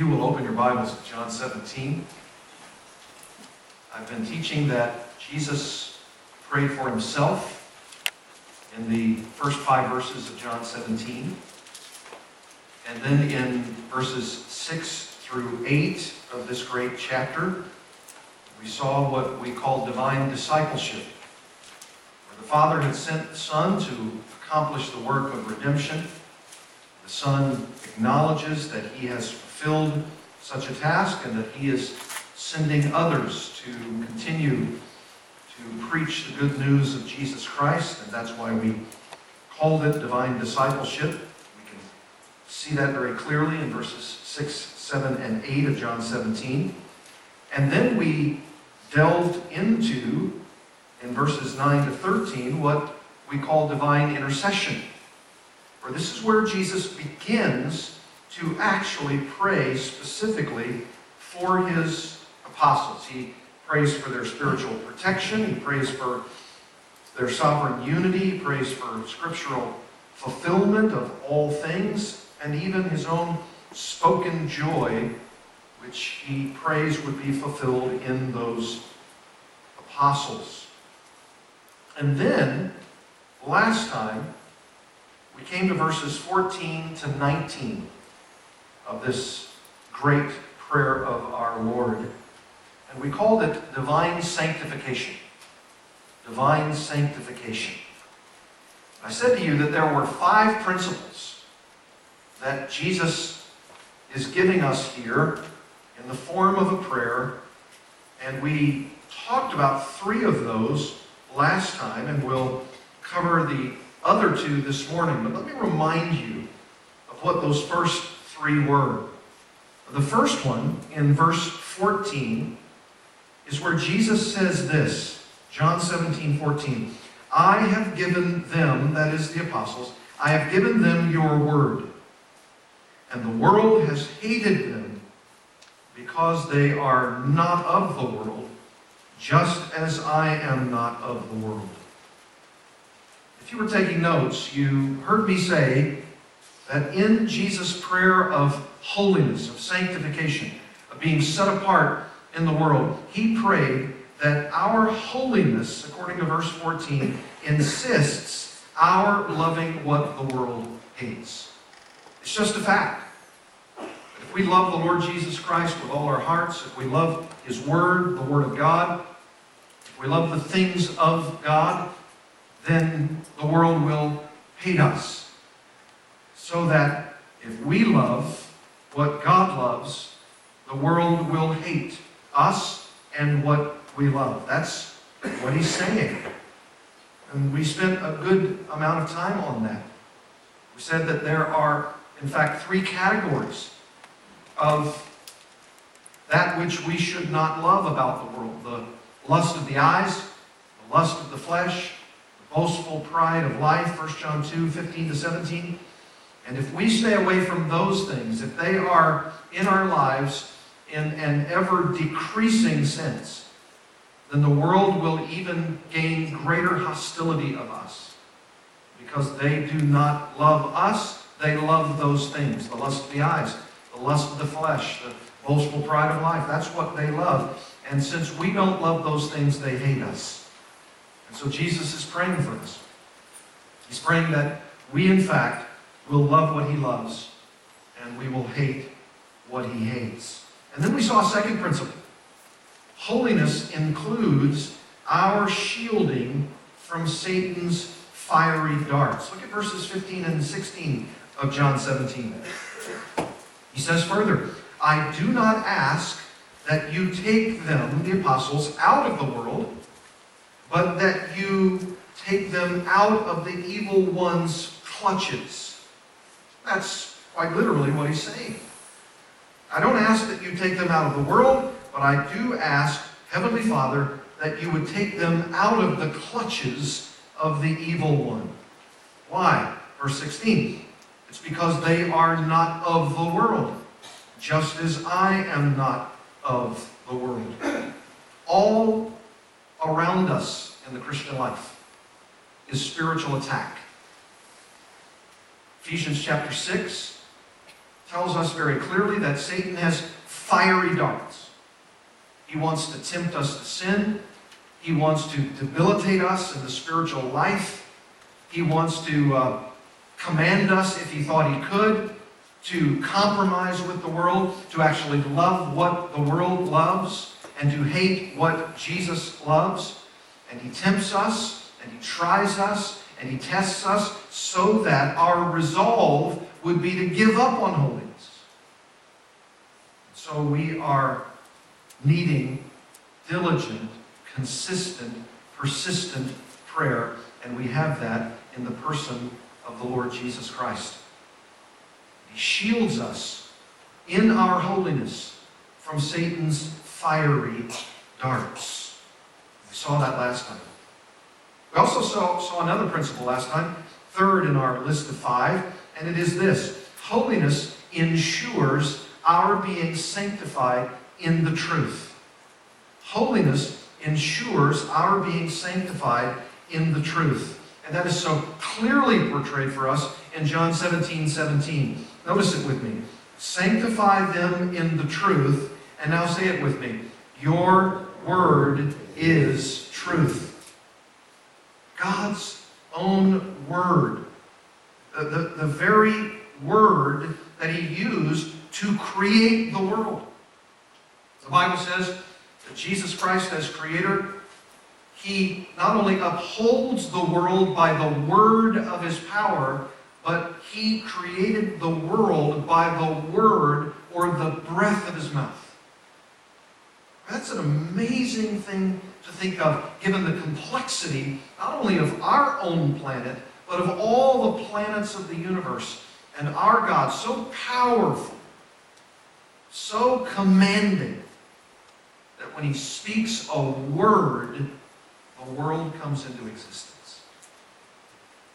you will open your Bibles to John 17, I've been teaching that Jesus prayed for himself in the first five verses of John 17. And then in verses 6 through 8 of this great chapter, we saw what we call divine discipleship, where the Father had sent the Son to accomplish the work of redemption. The Son acknowledges that he has fulfilled such a task and that he is sending others to continue to preach the good news of Jesus Christ, and that's why we called it divine discipleship. We can see that very clearly in verses 6, 7, and 8 of John 17. And then we delved into, in verses 9 to 13, what we call divine intercession. For this is where Jesus begins to actually pray specifically for his apostles. He prays for their spiritual protection. He prays for their sovereign unity. He prays for scriptural fulfillment of all things, and even his own spoken joy, which he prays would be fulfilled in those apostles. And then, last time, we came to verses 14 to 19 of this great prayer of our Lord. And we called it divine sanctification. Divine sanctification. I said to you that there were five principles that Jesus is giving us here in the form of a prayer. And we talked about three of those last time, and we'll cover the other two this morning. But let me remind you of what those first three were. The first one, in verse 14, is where Jesus says this John 17, 14. I have given them, that is the apostles, I have given them your word. And the world has hated them because they are not of the world, just as I am not of the world. If you were taking notes, you heard me say that in Jesus' prayer of holiness, of sanctification, of being set apart in the world, he prayed that our holiness, according to verse 14, insists our loving what the world hates. It's just a fact. If we love the Lord Jesus Christ with all our hearts, if we love his word, the word of God, if we love the things of God, then the world will hate us so that if we love what God loves, the world will hate us and what we love. That's what he's saying. And we spent a good amount of time on that. We said that there are, in fact, three categories of that which we should not love about the world the lust of the eyes, the lust of the flesh, the boastful pride of life, 1 John 2 15 to 17 and if we stay away from those things, if they are in our lives in an ever decreasing sense, then the world will even gain greater hostility of us. Because they do not love us, they love those things the lust of the eyes, the lust of the flesh, the boastful pride of life. That's what they love. And since we don't love those things, they hate us. And so Jesus is praying for us. He's praying that we, in fact, will love what he loves, and we will hate what he hates. And then we saw a second principle. Holiness includes our shielding from Satan's fiery darts. Look at verses 15 and 16 of John 17. He says further, I do not ask that you take them, the apostles, out of the world, but that you take them out of the evil one's clutches. That's quite literally what he's saying. I don't ask that you take them out of the world, but I do ask, Heavenly Father, that you would take them out of the clutches of the evil one. Why? Verse 16. It's because they are not of the world, just as I am not of the world. All around us in the Christian life is spiritual attack. Ephesians chapter 6 tells us very clearly that Satan has fiery darts. He wants to tempt us to sin. He wants to debilitate us in the spiritual life. He wants to uh, command us, if he thought he could, to compromise with the world, to actually love what the world loves, and to hate what Jesus loves. And he tempts us, and he tries us, and he tests us so that our resolve would be to give up on holiness. So we are needing diligent, consistent, persistent prayer, and we have that in the person of the Lord Jesus Christ. He shields us in our holiness from Satan's fiery darts. We saw that last time. We also saw, saw another principle last time, third in our list of five, and it is this holiness ensures our being sanctified in the truth. Holiness ensures our being sanctified in the truth. And that is so clearly portrayed for us in John 17 17. Notice it with me. Sanctify them in the truth. And now say it with me. Your word is truth. God's own word. The, the, the very word that he used to create the world. The Bible says that Jesus Christ, as creator, he not only upholds the world by the word of his power, but he created the world by the word or the breath of his mouth. That's an amazing thing to think of, given the complexity not only of our own planet, but of all the planets of the universe. And our God, so powerful, so commanding, that when he speaks a word, the world comes into existence.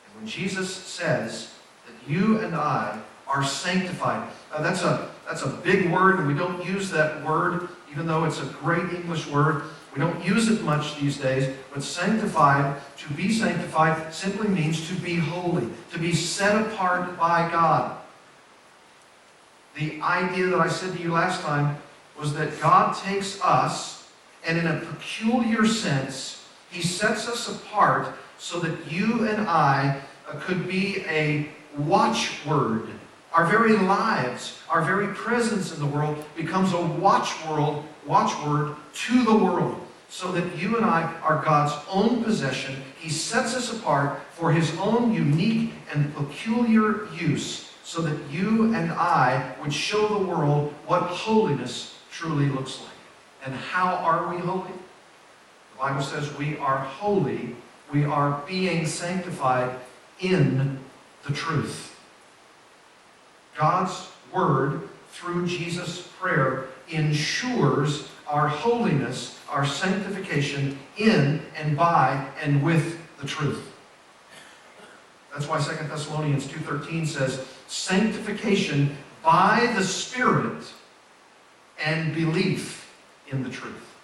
And when Jesus says that you and I are sanctified, that's a, that's a big word, and we don't use that word, even though it's a great English word. We don't use it much these days, but sanctified, to be sanctified, simply means to be holy, to be set apart by God. The idea that I said to you last time was that God takes us, and in a peculiar sense, He sets us apart so that you and I could be a watchword. Our very lives, our very presence in the world becomes a watchword, watchword to the world so that you and I are God's own possession. He sets us apart for His own unique and peculiar use so that you and I would show the world what holiness truly looks like. And how are we holy? The Bible says we are holy, we are being sanctified in the truth. God's word through Jesus' prayer ensures our holiness, our sanctification in and by and with the truth. That's why 2 Thessalonians 2.13 says, sanctification by the Spirit and belief in the truth.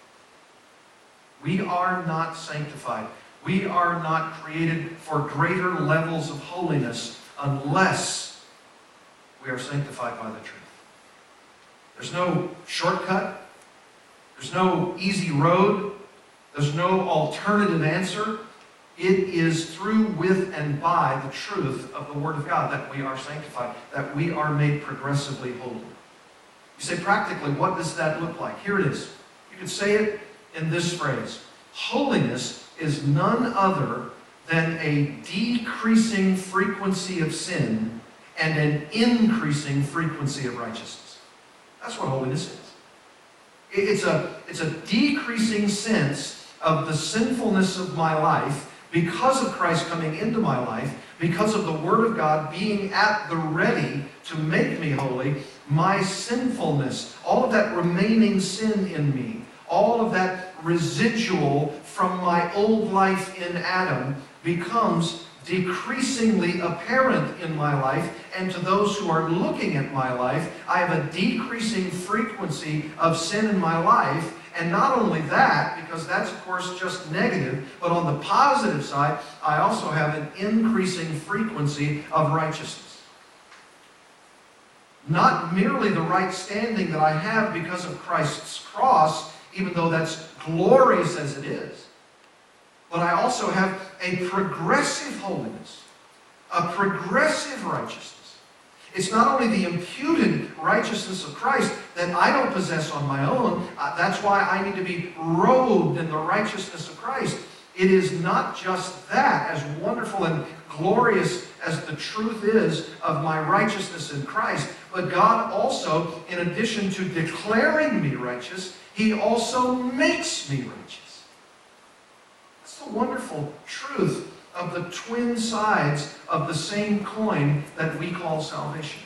We are not sanctified. We are not created for greater levels of holiness unless we are sanctified by the truth. There's no shortcut. There's no easy road. There's no alternative answer. It is through, with, and by the truth of the Word of God that we are sanctified, that we are made progressively holy. You say, practically, what does that look like? Here it is. You could say it in this phrase Holiness is none other than a decreasing frequency of sin and an increasing frequency of righteousness. That's what holiness is. It's a, it's a decreasing sense of the sinfulness of my life because of Christ coming into my life, because of the Word of God being at the ready to make me holy, my sinfulness, all of that remaining sin in me, all of that residual from my old life in Adam becomes decreasingly apparent in my life, and to those who are looking at my life, I have a decreasing frequency of sin in my life. And not only that, because that's of course just negative, but on the positive side, I also have an increasing frequency of righteousness. not merely the right standing that I have because of Christ's cross, even though that's glorious as it is, but I also have a progressive holiness, a progressive righteousness. It's not only the imputed righteousness of Christ that I don't possess on my own. Uh, that's why I need to be robed in the righteousness of Christ. It is not just that, as wonderful and glorious as the truth is of my righteousness in Christ, but God also, in addition to declaring me righteous, He also makes me righteous. The wonderful truth of the twin sides of the same coin that we call salvation.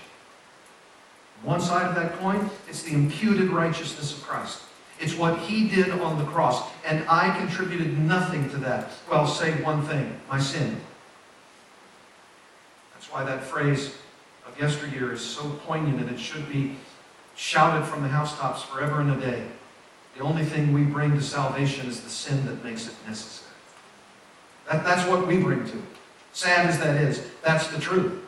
One side of that coin, it's the imputed righteousness of Christ. It's what he did on the cross, and I contributed nothing to that. Well, say one thing, my sin. That's why that phrase of yesteryear is so poignant, and it should be shouted from the housetops forever and a day. The only thing we bring to salvation is the sin that makes it necessary. That, that's what we bring to it. Sad as that is, that's the truth.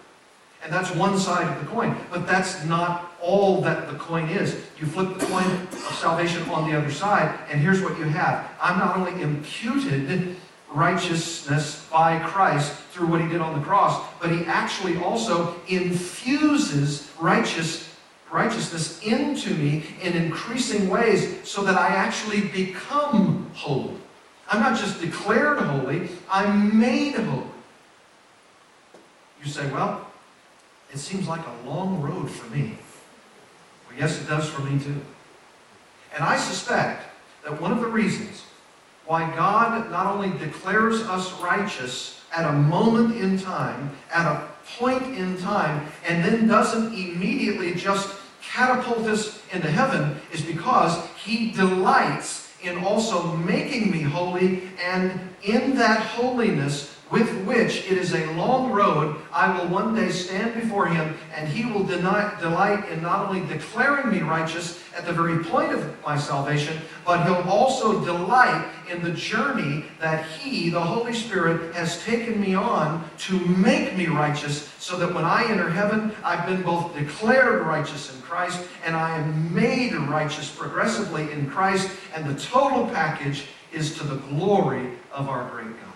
And that's one side of the coin. But that's not all that the coin is. You flip the coin of salvation on the other side, and here's what you have. I'm not only imputed righteousness by Christ through what he did on the cross, but he actually also infuses righteous, righteousness into me in increasing ways so that I actually become holy. I'm not just declared holy, I'm made holy. You say, well, it seems like a long road for me. Well, yes, it does for me too. And I suspect that one of the reasons why God not only declares us righteous at a moment in time, at a point in time, and then doesn't immediately just catapult us into heaven is because he delights in also making me holy, and in that holiness with which it is a long road, I will one day stand before him, and he will deny, delight in not only declaring me righteous at the very point of my salvation, but he'll also delight in the journey that he, the Holy Spirit, has taken me on to make me righteous, so that when I enter heaven, I've been both declared righteous in Christ, and I am made righteous progressively in Christ, and the total package is to the glory of our great God.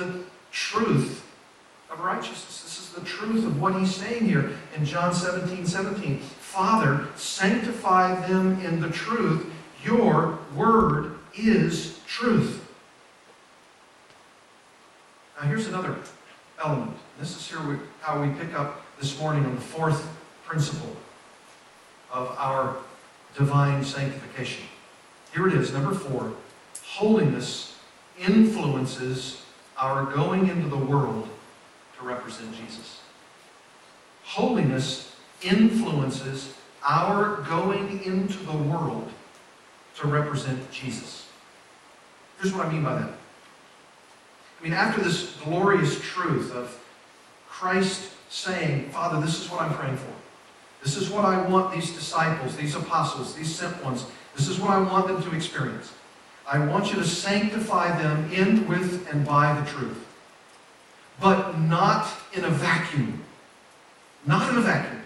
The truth of righteousness. This is the truth of what he's saying here in John 17, 17. Father, sanctify them in the truth. Your word is truth. Now here's another element. This is here we, how we pick up this morning on the fourth principle of our divine sanctification. Here it is, number four. Holiness influences our going into the world to represent Jesus. Holiness influences our going into the world to represent Jesus. Here's what I mean by that. I mean, after this glorious truth of Christ saying, Father, this is what I'm praying for. This is what I want these disciples, these apostles, these sent ones, this is what I want them to experience. I want you to sanctify them in, with, and by the truth. But not in a vacuum. Not in a vacuum.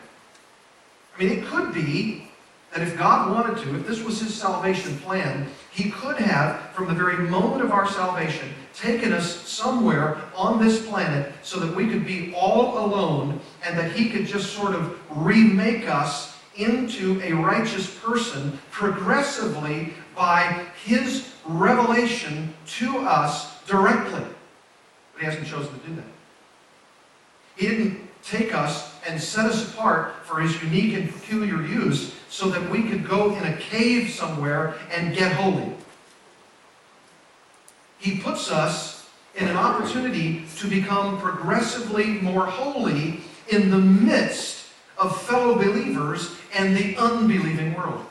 I mean, it could be that if God wanted to, if this was his salvation plan, he could have, from the very moment of our salvation, taken us somewhere on this planet so that we could be all alone and that he could just sort of remake us into a righteous person progressively by his revelation to us directly. But he hasn't chosen to do that. He didn't take us and set us apart for his unique and peculiar use so that we could go in a cave somewhere and get holy. He puts us in an opportunity to become progressively more holy in the midst of fellow believers and the unbelieving world.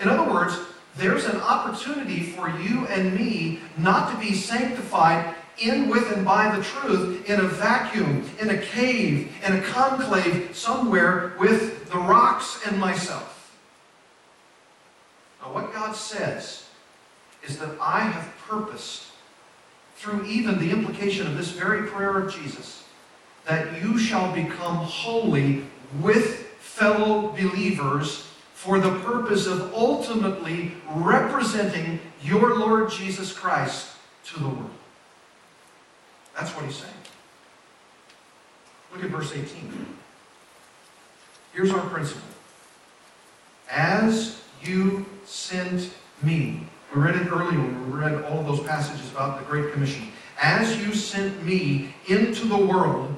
In other words, there's an opportunity for you and me not to be sanctified in, with, and by the truth in a vacuum, in a cave, in a conclave somewhere with the rocks and myself. Now, what God says is that I have purposed, through even the implication of this very prayer of Jesus, that you shall become holy with fellow believers for the purpose of ultimately representing your Lord Jesus Christ to the world. That's what he's saying. Look at verse 18. Here's our principle. As you sent me, we read it earlier when we read all of those passages about the Great Commission. As you sent me into the world,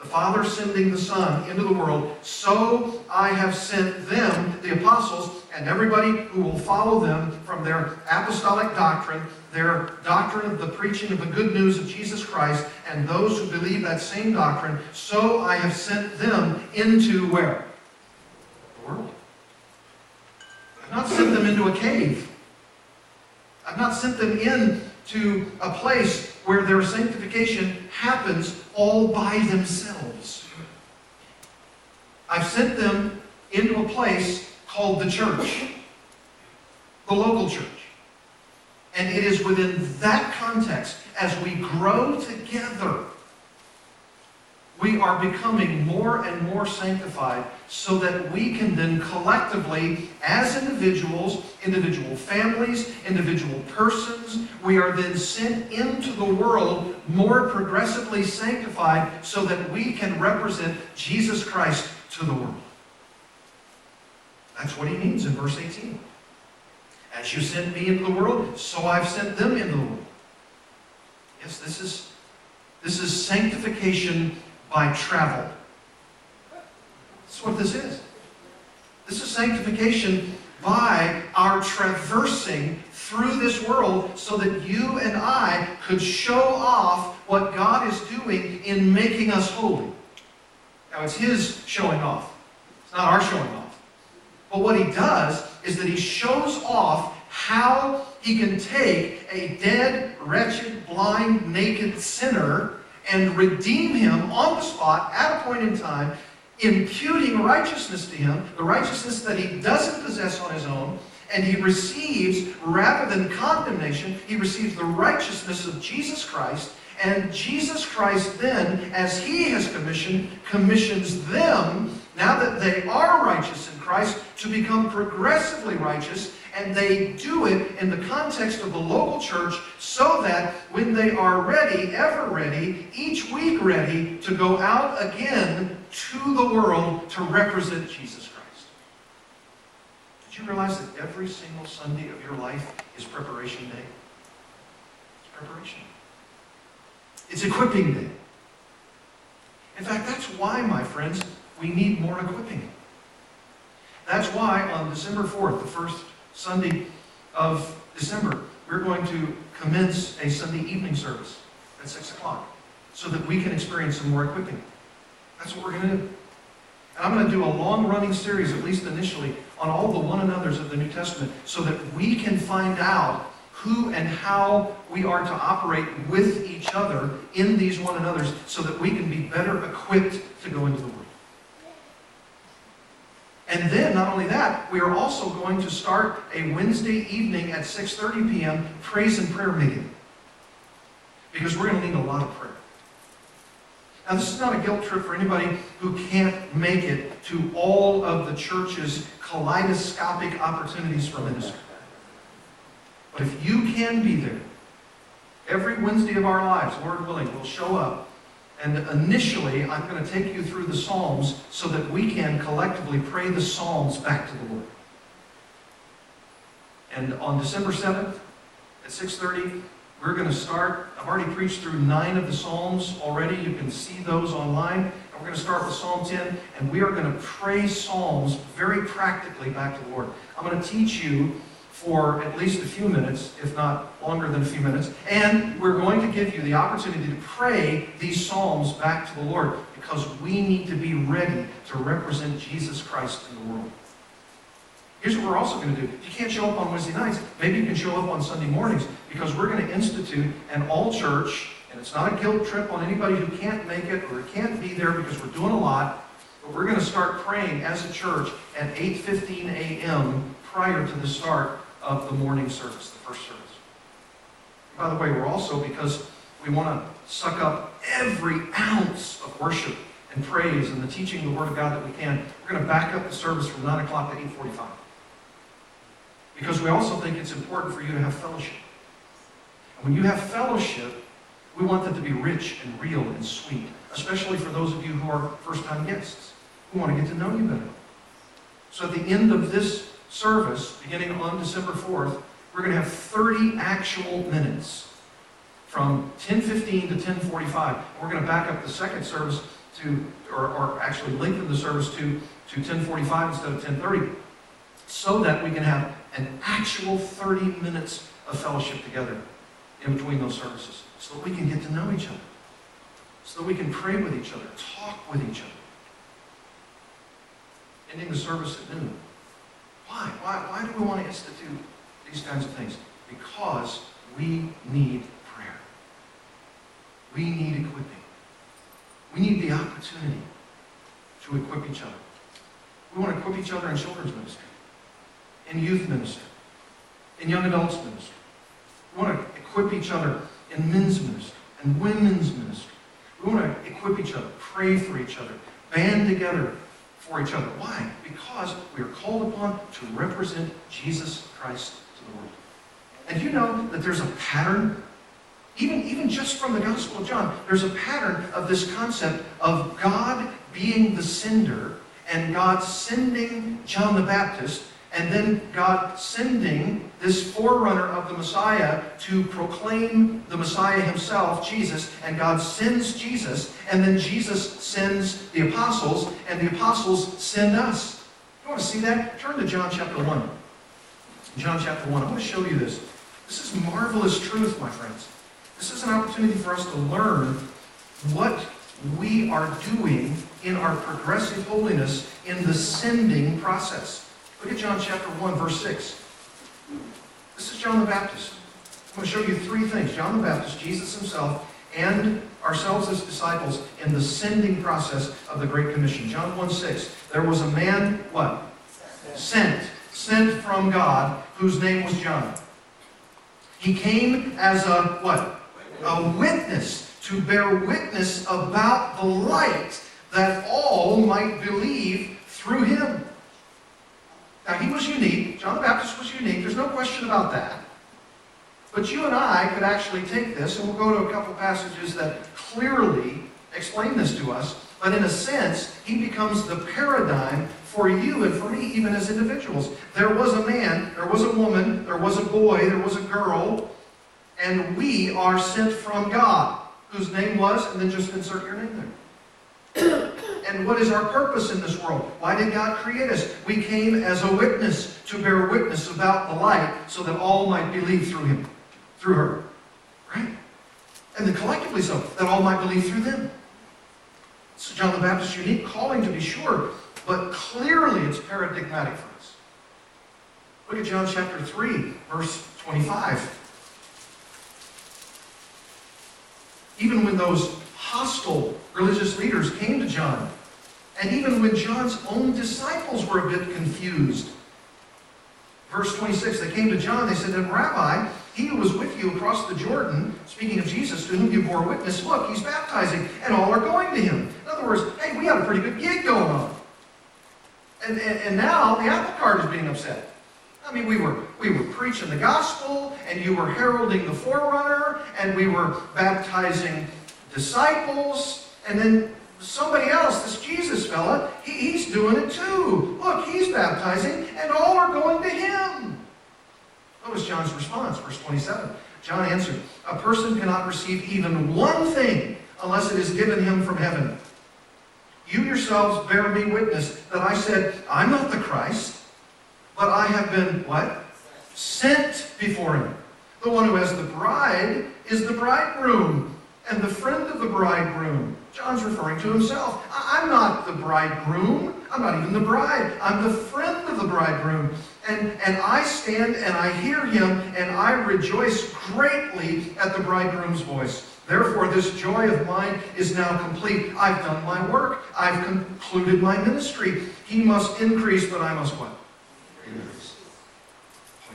the Father sending the Son into the world, so I have sent them, the apostles, and everybody who will follow them from their apostolic doctrine, their doctrine of the preaching of the good news of Jesus Christ, and those who believe that same doctrine, so I have sent them into where? The world. I've not sent them into a cave. I've not sent them into a place where their sanctification happens all by themselves. I've sent them into a place called the church, the local church. And it is within that context, as we grow together, we are becoming more and more sanctified so that we can then collectively, as individuals, individual families, individual persons, we are then sent into the world more progressively sanctified so that we can represent Jesus Christ to the world. That's what he means in verse 18. As you sent me into the world, so I've sent them into the world. Yes, this is, this is sanctification by travel. That's what this is. This is sanctification by our traversing through this world so that you and I could show off what God is doing in making us holy. Now, it's His showing off. It's not our showing off. But what He does is that He shows off how He can take a dead, wretched, blind, naked sinner and redeem him on the spot at a point in time, imputing righteousness to him, the righteousness that he doesn't possess on his own, and he receives, rather than condemnation, he receives the righteousness of Jesus Christ. And Jesus Christ then, as he has commissioned, commissions them, now that they are righteous in Christ, to become progressively righteous and they do it in the context of the local church so that when they are ready, ever ready, each week ready to go out again to the world to represent Jesus Christ. Did you realize that every single Sunday of your life is preparation day? It's preparation. It's equipping day. In fact, that's why, my friends, we need more equipping. That's why on December 4th, the first Sunday of December, we're going to commence a Sunday evening service at 6 o'clock so that we can experience some more equipping. That's what we're going to do. And I'm going to do a long-running series, at least initially, on all the one another's of the New Testament so that we can find out who and how we are to operate with each other in these one another's so that we can be better equipped to go into the world. And then, not only that, we are also going to start a Wednesday evening at 6.30 p.m. praise and prayer meeting. Because we're going to need a lot of prayer. Now, this is not a guilt trip for anybody who can't make it to all of the church's kaleidoscopic opportunities for ministry. But if you can be there, every Wednesday of our lives, Lord willing, we'll show up and initially, I'm going to take you through the Psalms so that we can collectively pray the Psalms back to the Lord. And on December 7th at 6.30, we're going to start. I've already preached through nine of the Psalms already. You can see those online. And we're going to start with Psalm 10, and we are going to pray Psalms very practically back to the Lord. I'm going to teach you for at least a few minutes, if not longer than a few minutes. And we're going to give you the opportunity to pray these Psalms back to the Lord because we need to be ready to represent Jesus Christ in the world. Here's what we're also going to do. If you can't show up on Wednesday nights, maybe you can show up on Sunday mornings because we're going to institute an all church, and it's not a guilt trip on anybody who can't make it or can't be there because we're doing a lot. But we're going to start praying as a church at 8.15 a.m. prior to the start of the morning service, the first service. By the way, we're also, because we want to suck up every ounce of worship and praise and the teaching of the Word of God that we can. We're going to back up the service from 9 o'clock to 8.45. Because we also think it's important for you to have fellowship. And when you have fellowship, we want that to be rich and real and sweet, especially for those of you who are first-time guests, who want to get to know you better. So at the end of this service, beginning on December 4th, we're going to have 30 actual minutes from 10.15 to 10.45. We're going to back up the second service to, or, or actually lengthen the service to, to 10.45 instead of 10.30, so that we can have an actual 30 minutes of fellowship together in between those services, so that we can get to know each other, so that we can pray with each other, talk with each other. Ending the service at noon. Why? Why, why do we want to institute these kinds of things? Because we need prayer. We need equipping. We need the opportunity to equip each other. We want to equip each other in children's ministry, in youth ministry, in young adults ministry. We want to equip each other in men's ministry and women's ministry. We want to equip each other, pray for each other, band together for each other. Why? Because we are called upon to represent Jesus Christ to the world. And you know that there's a pattern, even, even just from the Gospel of John, there's a pattern of this concept of God being the sender and God sending John the Baptist and then God sending this forerunner of the Messiah to proclaim the Messiah himself, Jesus, and God sends Jesus, and then Jesus sends the apostles, and the apostles send us. You want to see that? Turn to John chapter 1. John chapter 1. I want to show you this. This is marvelous truth, my friends. This is an opportunity for us to learn what we are doing in our progressive holiness in the sending process. Look at John chapter 1, verse 6. This is John the Baptist. I'm going to show you three things. John the Baptist, Jesus himself, and ourselves as disciples in the sending process of the Great Commission. John 1, 6. There was a man, what? Sent. Sent from God, whose name was John. He came as a, what? A witness to bear witness about the light that all might believe through him. Now, he was unique. John the Baptist was unique. There's no question about that. But you and I could actually take this, and we'll go to a couple passages that clearly explain this to us. But in a sense, he becomes the paradigm for you and for me, even as individuals. There was a man, there was a woman, there was a boy, there was a girl, and we are sent from God, whose name was, and then just insert your name there. And what is our purpose in this world? Why did God create us? We came as a witness to bear witness about the light so that all might believe through him, through her. Right? And then collectively so, that all might believe through them. So John the Baptist's unique calling to be sure, but clearly it's paradigmatic for us. Look at John chapter 3, verse 25. Even when those hostile religious leaders came to John and even when John's own disciples were a bit confused. Verse 26, they came to John, they said him, Rabbi, he who was with you across the Jordan, speaking of Jesus, to whom you bore witness, look, he's baptizing, and all are going to him. In other words, hey, we got a pretty good gig going on. And, and, and now the apple cart is being upset. I mean, we were, we were preaching the gospel, and you were heralding the forerunner, and we were baptizing disciples, and then somebody else, this Jesus fella, he, he's doing it too. Look, he's baptizing, and all are going to him. What was John's response? Verse 27. John answered, A person cannot receive even one thing unless it is given him from heaven. You yourselves bear me witness that I said, I'm not the Christ, but I have been, what? Sent before him. The one who has the bride is the bridegroom and the friend of the bridegroom. John's referring to himself. I'm not the bridegroom. I'm not even the bride. I'm the friend of the bridegroom. And, and I stand and I hear him and I rejoice greatly at the bridegroom's voice. Therefore, this joy of mine is now complete. I've done my work. I've concluded my ministry. He must increase, but I must what? Decrease.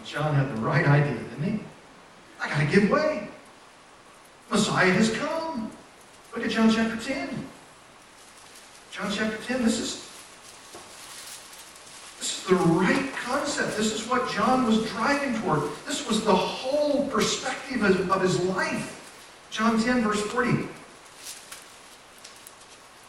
John had the right idea, didn't he? I got to give way. Messiah has come. Look at John chapter 10. John chapter 10, this is, this is the right concept. This is what John was driving toward. This was the whole perspective of, of his life. John 10, verse 40.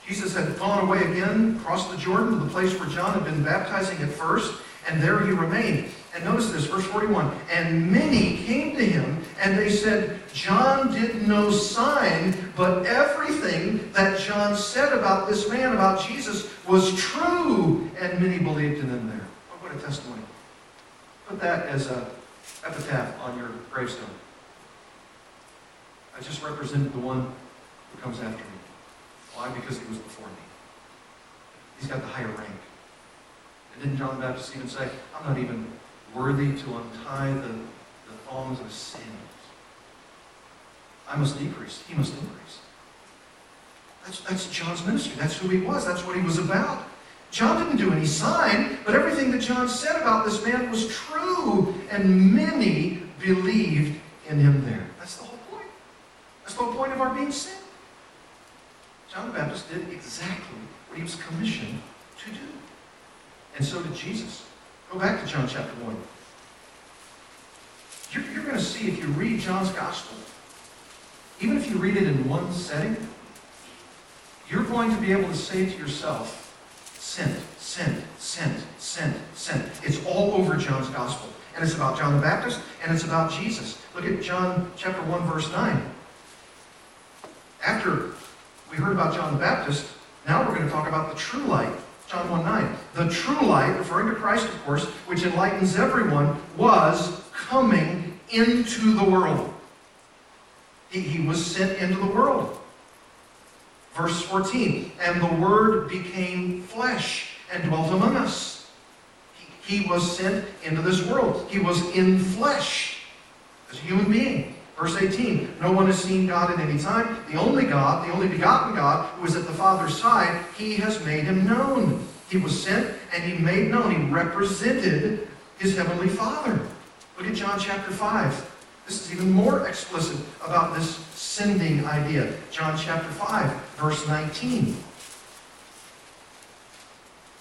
Jesus had gone away again, crossed the Jordan to the place where John had been baptizing at first, and there he remained. And notice this, verse 41. And many came to him, and they said, John did no sign, but everything that John said about this man, about Jesus, was true, and many believed in him there. Oh, what a testimony. Put that as a epitaph on your gravestone. I just represent the one who comes after me. Why? Because he was before me. He's got the higher rank. And didn't John the Baptist even say, I'm not even worthy to untie the, the thongs of sins. I must decrease. He must increase. That's, that's John's ministry. That's who he was. That's what he was about. John didn't do any sign, but everything that John said about this man was true, and many believed in him there. That's the whole point. That's the whole point of our being sent. John the Baptist did exactly what he was commissioned to do. And so did Jesus. Go back to John chapter 1. You're, you're going to see if you read John's gospel, even if you read it in one setting, you're going to be able to say to yourself, sent, sent, sent, sent, sent. It's all over John's gospel. And it's about John the Baptist, and it's about Jesus. Look at John chapter 1, verse 9. After we heard about John the Baptist, now we're going to talk about the true light. John 1 9. The true light, referring to Christ, of course, which enlightens everyone, was coming into the world. He, he was sent into the world. Verse 14. And the Word became flesh and dwelt among us. He, he was sent into this world. He was in flesh as a human being. Verse 18, no one has seen God at any time. The only God, the only begotten God, who is at the Father's side, he has made him known. He was sent and he made known. He represented his heavenly Father. Look at John chapter 5. This is even more explicit about this sending idea. John chapter 5, verse 19.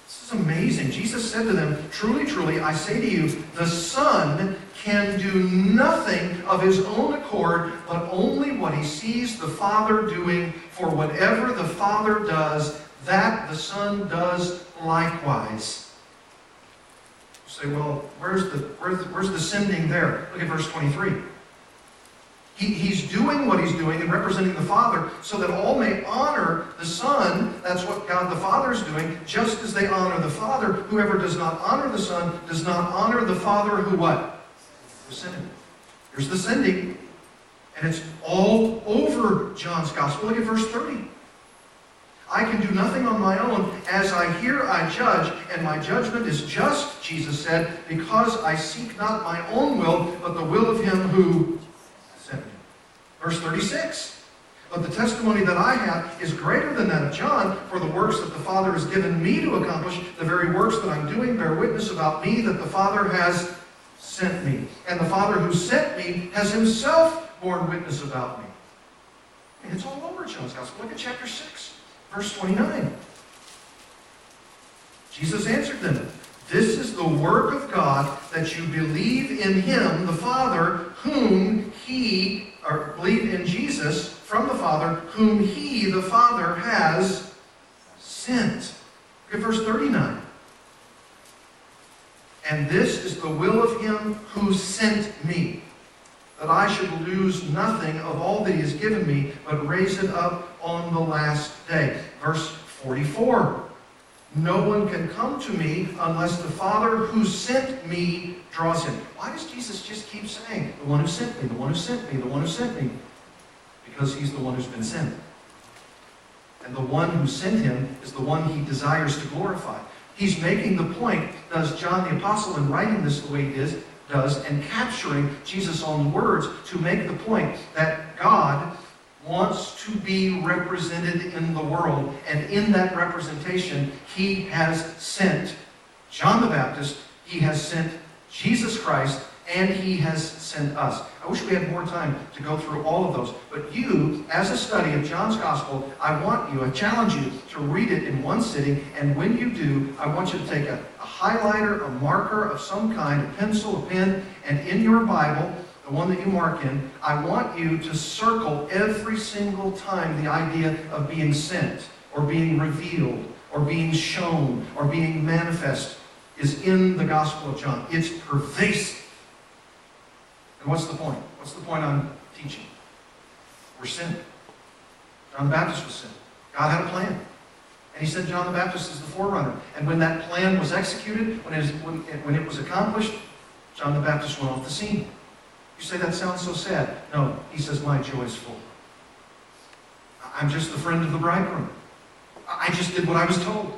This is amazing. Jesus said to them, Truly, truly, I say to you, the Son can do nothing of his own accord, but only what he sees the Father doing. For whatever the Father does, that the Son does likewise. You say, well, where's the, where's, where's the sending there? Look at verse 23. He, he's doing what he's doing and representing the Father so that all may honor the Son. That's what God the Father is doing, just as they honor the Father. Whoever does not honor the Son does not honor the Father who what? Who sending. him. Here's the sending. And it's all over John's Gospel. Look at verse 30. I can do nothing on my own. As I hear, I judge, and my judgment is just, Jesus said, because I seek not my own will, but the will of him who sent me. Verse 36. But the testimony that I have is greater than that of John, for the works that the Father has given me to accomplish, the very works that I'm doing, bear witness about me that the Father has sent me. And the Father who sent me has himself borne witness about me. And it's all over John's Gospel. Look at chapter 6. Verse 29. Jesus answered them, This is the work of God, that you believe in him, the Father, whom he, or believe in Jesus from the Father, whom he, the Father, has sent. Look at verse 39. And this is the will of him who sent me, that I should lose nothing of all that he has given me, but raise it up on the last day. Verse 44. No one can come to me unless the Father who sent me draws him. Why does Jesus just keep saying, the one who sent me, the one who sent me, the one who sent me? Because he's the one who's been sent. And the one who sent him is the one he desires to glorify. He's making the point, does John the Apostle, in writing this the way he is, does, and capturing Jesus' own words to make the point that God wants to be represented in the world. And in that representation, he has sent John the Baptist, he has sent Jesus Christ, and he has sent us. I wish we had more time to go through all of those. But you, as a study of John's Gospel, I want you, I challenge you to read it in one sitting. And when you do, I want you to take a, a highlighter, a marker of some kind, a pencil, a pen, and in your Bible, the one that you mark in, I want you to circle every single time the idea of being sent or being revealed or being shown or being manifest is in the Gospel of John. It's pervasive. And what's the point? What's the point I'm teaching? We're sent. John the Baptist was sent. God had a plan. And he said John the Baptist is the forerunner. And when that plan was executed, when it, when, when it was accomplished, John the Baptist went off the scene. You say that sounds so sad. No, he says, My joy is full. I'm just the friend of the bridegroom. I just did what I was told.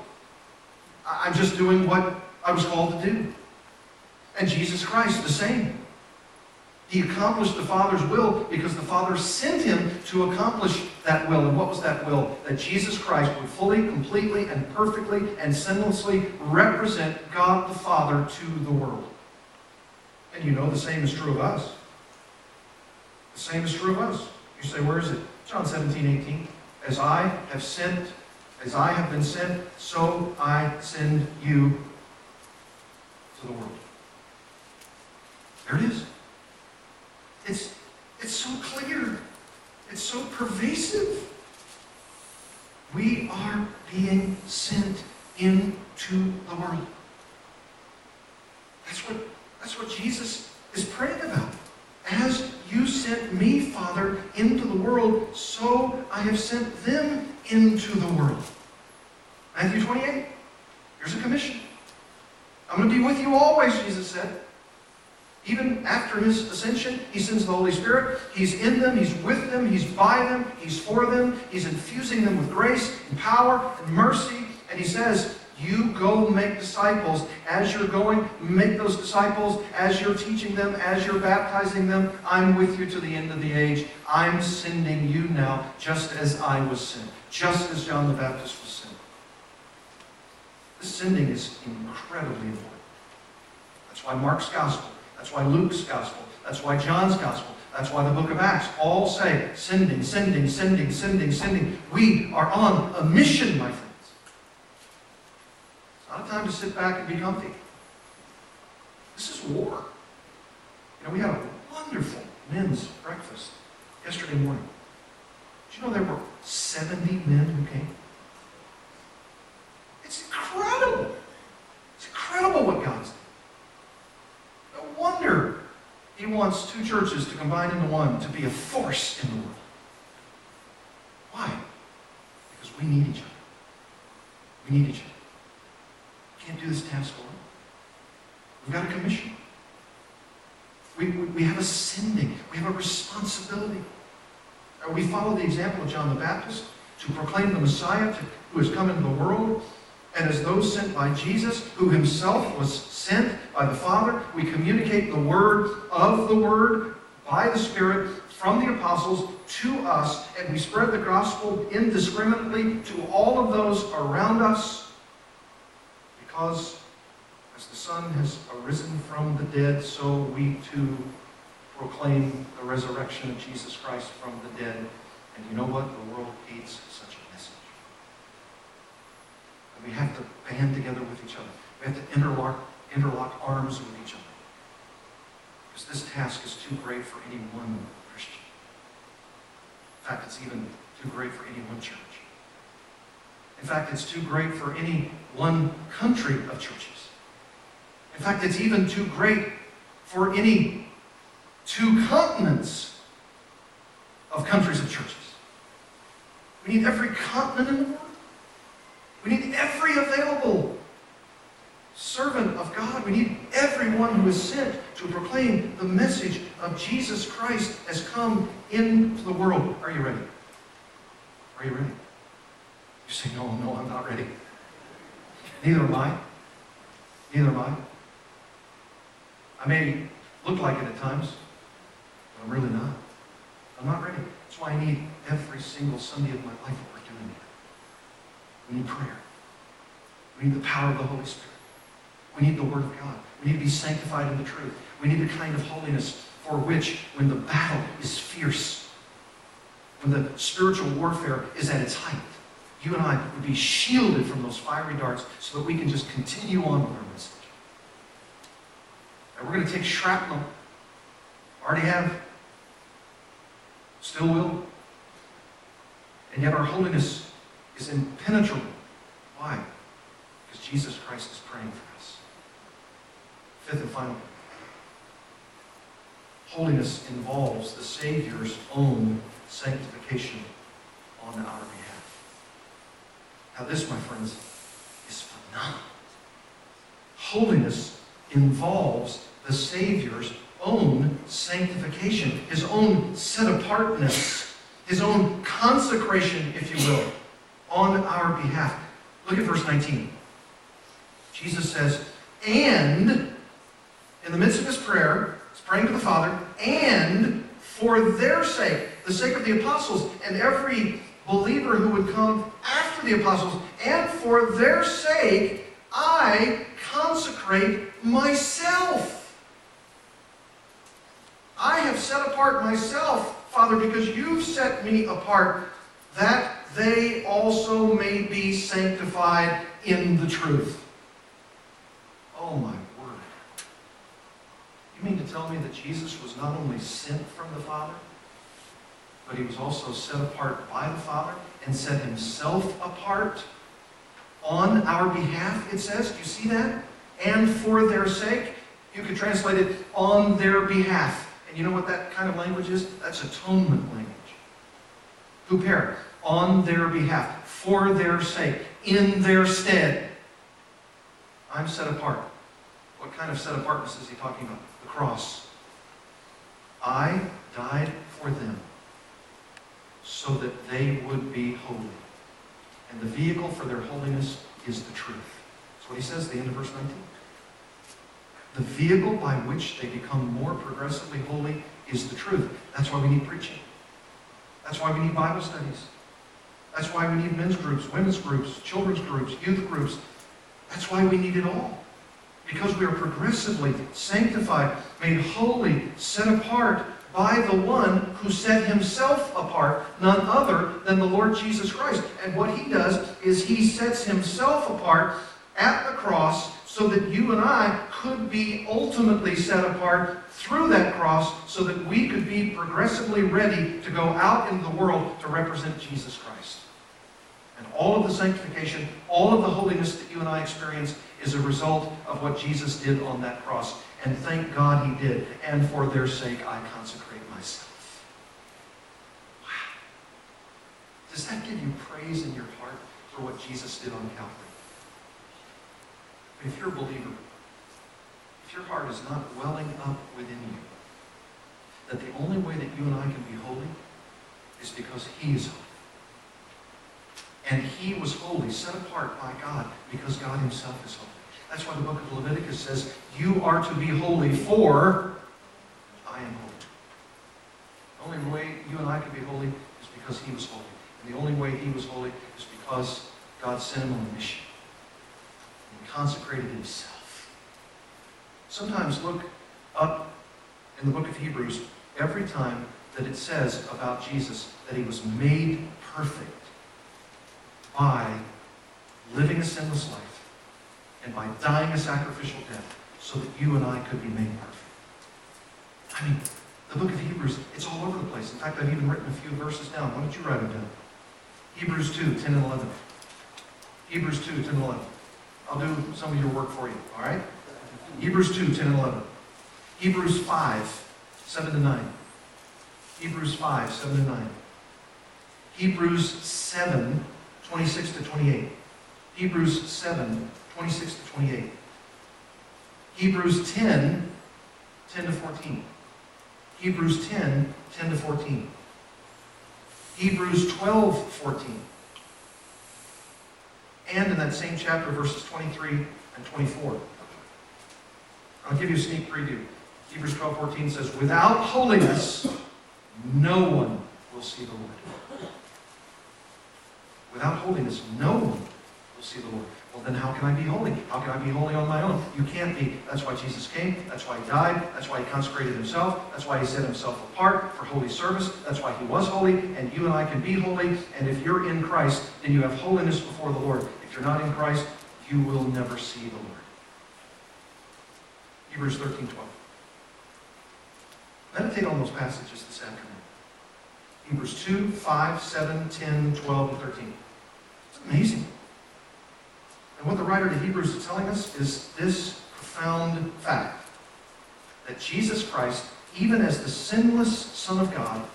I'm just doing what I was called to do. And Jesus Christ, the same. He accomplished the Father's will because the Father sent him to accomplish that will. And what was that will? That Jesus Christ would fully, completely, and perfectly and sinlessly represent God the Father to the world. And you know the same is true of us. The same is true of us. You say, where is it? John 17, 18. As I have sent, as I have been sent, so I send you to the world. There it is. It's, it's so clear. It's so pervasive. We are being sent into the world. That's what, that's what Jesus is praying about. As you sent me, Father, into the world, so I have sent them into the world. Matthew 28. Here's a commission. I'm going to be with you always, Jesus said. Even after his ascension, he sends the Holy Spirit. He's in them, he's with them, he's by them, he's for them, he's infusing them with grace and power and mercy. And he says, You go make disciples. As you're going, make those disciples. As you're teaching them, as you're baptizing them, I'm with you to the end of the age. I'm sending you now, just as I was sent, just as John the Baptist was sent. This sending is incredibly important. That's why Mark's gospel that's why Luke's gospel, that's why John's gospel, that's why the book of Acts all say sending, sending, sending, sending, sending. We are on a mission, my friends. It's not a time to sit back and be comfy. This is war. You know, we had a wonderful men's breakfast yesterday morning. Did you know there were 70 men who came? It's incredible. It's incredible what God's doing wonder he wants two churches to combine into one to be a force in the world. Why? Because we need each other. We need each other. We can't do this task alone. We've got a commission. We, we, we have a sending. We have a responsibility. Uh, we follow the example of John the Baptist to proclaim the Messiah to, who has come into the world and as those sent by Jesus, who himself was sent by the Father, we communicate the word of the Word by the Spirit from the apostles to us, and we spread the gospel indiscriminately to all of those around us, because as the Son has arisen from the dead, so we too proclaim the resurrection of Jesus Christ from the dead. And you know what? The world hates we have to band together with each other. We have to interlock, interlock arms with each other. Because this task is too great for any one Christian. In fact, it's even too great for any one church. In fact, it's too great for any one country of churches. In fact, it's even too great for any two continents of countries of churches. We need every continent in the world. We need every available servant of God. We need everyone who is sent to proclaim the message of Jesus Christ has come into the world. Are you ready? Are you ready? You say, no, no, I'm not ready. Neither am I. Neither am I. I may look like it at times, but I'm really not. I'm not ready. That's why I need every single Sunday of my life we need prayer. We need the power of the Holy Spirit. We need the Word of God. We need to be sanctified in the truth. We need the kind of holiness for which, when the battle is fierce, when the spiritual warfare is at its height, you and I would be shielded from those fiery darts so that we can just continue on with our message. And we're going to take shrapnel. Already have. Still will. And yet our holiness is impenetrable. Why? Because Jesus Christ is praying for us. Fifth and final. Holiness involves the Savior's own sanctification on our behalf. Now, this, my friends, is phenomenal. Holiness involves the Savior's own sanctification, his own set apartness, his own consecration, if you will, on our behalf. Look at verse 19. Jesus says, and in the midst of his prayer, he's praying to the Father, and for their sake, the sake of the apostles, and every believer who would come after the apostles, and for their sake, I consecrate myself. I have set apart myself, Father, because you've set me apart, that they also may be sanctified in the truth. Oh my word. You mean to tell me that Jesus was not only sent from the Father, but he was also set apart by the Father and set himself apart on our behalf, it says. Do you see that? And for their sake. You could translate it on their behalf. And you know what that kind of language is? That's atonement language. Huper, on their behalf, for their sake, in their stead. I'm set apart. What kind of set apartness is he talking about? The cross. I died for them so that they would be holy. And the vehicle for their holiness is the truth. That's what he says at the end of verse 19. The vehicle by which they become more progressively holy is the truth. That's why we need preaching. That's why we need Bible studies. That's why we need men's groups, women's groups, children's groups, youth groups. That's why we need it all. Because we are progressively sanctified, made holy, set apart by the one who set himself apart, none other than the Lord Jesus Christ. And what he does is he sets himself apart at the cross so that you and I could be ultimately set apart through that cross so that we could be progressively ready to go out into the world to represent Jesus Christ. And all of the sanctification, all of the holiness that you and I experience is a result of what Jesus did on that cross. And thank God he did. And for their sake, I consecrate myself. Wow. Does that give you praise in your heart for what Jesus did on Calvary? If you're a believer, if your heart is not welling up within you, that the only way that you and I can be holy is because he is holy. And he was holy, set apart by God, because God himself is holy. That's why the book of Leviticus says, You are to be holy, for I am holy. The only way you and I can be holy is because he was holy. And the only way he was holy is because God sent him on a mission. And consecrated himself. Sometimes look up in the book of Hebrews every time that it says about Jesus that he was made perfect by living a sinless life and by dying a sacrificial death so that you and I could be made perfect. I mean, the book of Hebrews, it's all over the place. In fact, I've even written a few verses down. Why don't you write them down? Hebrews 2, 10 and 11. Hebrews 2, 10 and 11. I'll do some of your work for you, all right? Hebrews 2, 10 and 11. Hebrews 5, 7 to 9. Hebrews 5, 7 to 9. Hebrews 7, 26 to 28. Hebrews 7, 26 to 28. Hebrews 10, 10 to 14. Hebrews 10, 10 to 14. Hebrews 12, 14. And in that same chapter, verses 23 and 24. I'll give you a sneak preview. Hebrews 12, 14 says, Without holiness, no one will see the Lord. Without holiness, no one will see the Lord. Well, then how can I be holy? How can I be holy on my own? You can't be. That's why Jesus came. That's why he died. That's why he consecrated himself. That's why he set himself apart for holy service. That's why he was holy. And you and I can be holy. And if you're in Christ, then you have holiness before the Lord. If you're not in Christ, you will never see the Lord. Hebrews 13, 12. Meditate on those passages this afternoon. Hebrews 2, 5, 7, 10, 12, and 13. It's amazing. And what the writer to Hebrews is telling us is this profound fact that Jesus Christ, even as the sinless Son of God,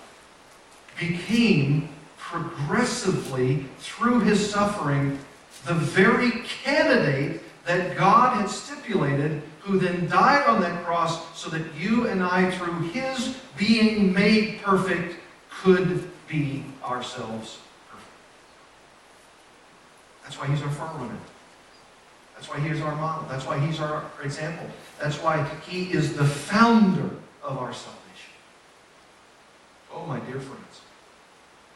became progressively, through his suffering, the very candidate that God had stipulated, who then died on that cross so that you and I, through his being made perfect, could be ourselves perfect. That's why he's our forerunner. That's why he is our model. That's why he's our example. That's why he is the founder of our salvation. Oh, my dear friends,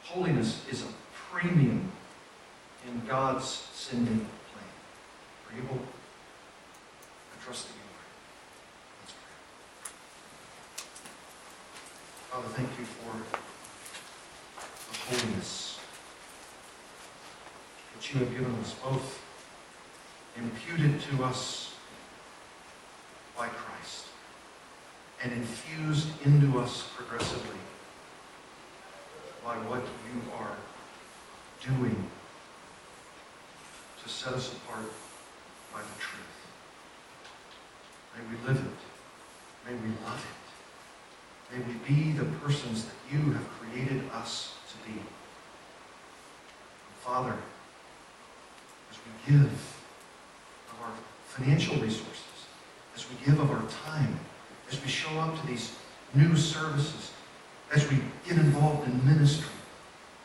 holiness is a premium in God's sending plan. Are you holy? I trust that you are. Let's pray. Father, thank you for the holiness that you have given us, both imputed to us by Christ and infused into us progressively by what you are doing to set us apart by the truth. May we live it. May we love it. May we be the persons that you have created us to be. Father, as we give of our financial resources, as we give of our time, as we show up to these new services, as we get involved in ministry,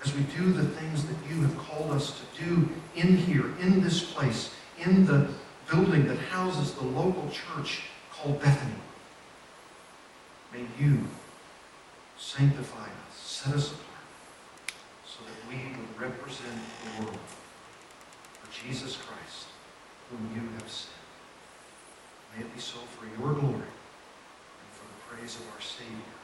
as we do the things that you have called us to do in here, in this place, in the building that houses the local church called Bethany. May you sanctify us, set us apart, so that we would represent the world for Jesus Christ, whom you have sent. May it be so for your glory and for the praise of our Savior,